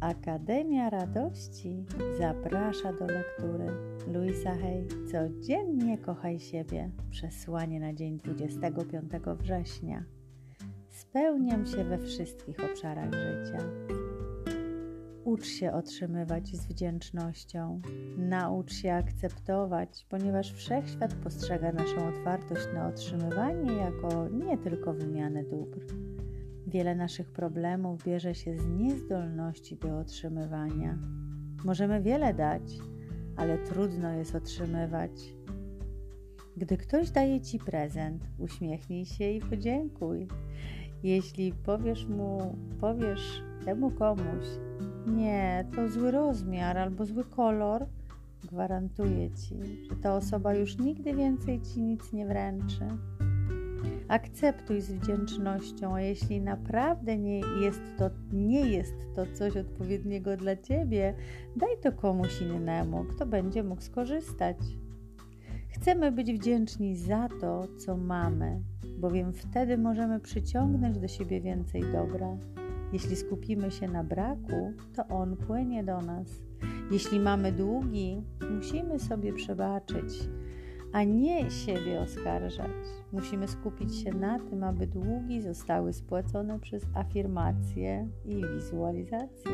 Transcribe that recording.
Akademia Radości zaprasza do lektury Luisa Hay Codziennie kochaj siebie. Przesłanie na dzień 25 września. Spełniam się we wszystkich obszarach życia. Ucz się otrzymywać z wdzięcznością. Naucz się akceptować, ponieważ wszechświat postrzega naszą otwartość na otrzymywanie jako nie tylko wymianę dóbr Wiele naszych problemów bierze się z niezdolności do otrzymywania. Możemy wiele dać, ale trudno jest otrzymywać. Gdy ktoś daje ci prezent, uśmiechnij się i podziękuj. Jeśli powiesz mu, powiesz temu komuś, nie, to zły rozmiar albo zły kolor, gwarantuję ci, że ta osoba już nigdy więcej ci nic nie wręczy. Akceptuj z wdzięcznością, a jeśli naprawdę nie jest to, nie jest to coś odpowiedniego dla ciebie, daj to komuś innemu, kto będzie mógł skorzystać. Chcemy być wdzięczni za to, co mamy, bowiem wtedy możemy przyciągnąć do siebie więcej dobra. Jeśli skupimy się na braku, to on płynie do nas. Jeśli mamy długi, musimy sobie przebaczyć a nie siebie oskarżać. Musimy skupić się na tym, aby długi zostały spłacone przez afirmację i wizualizację.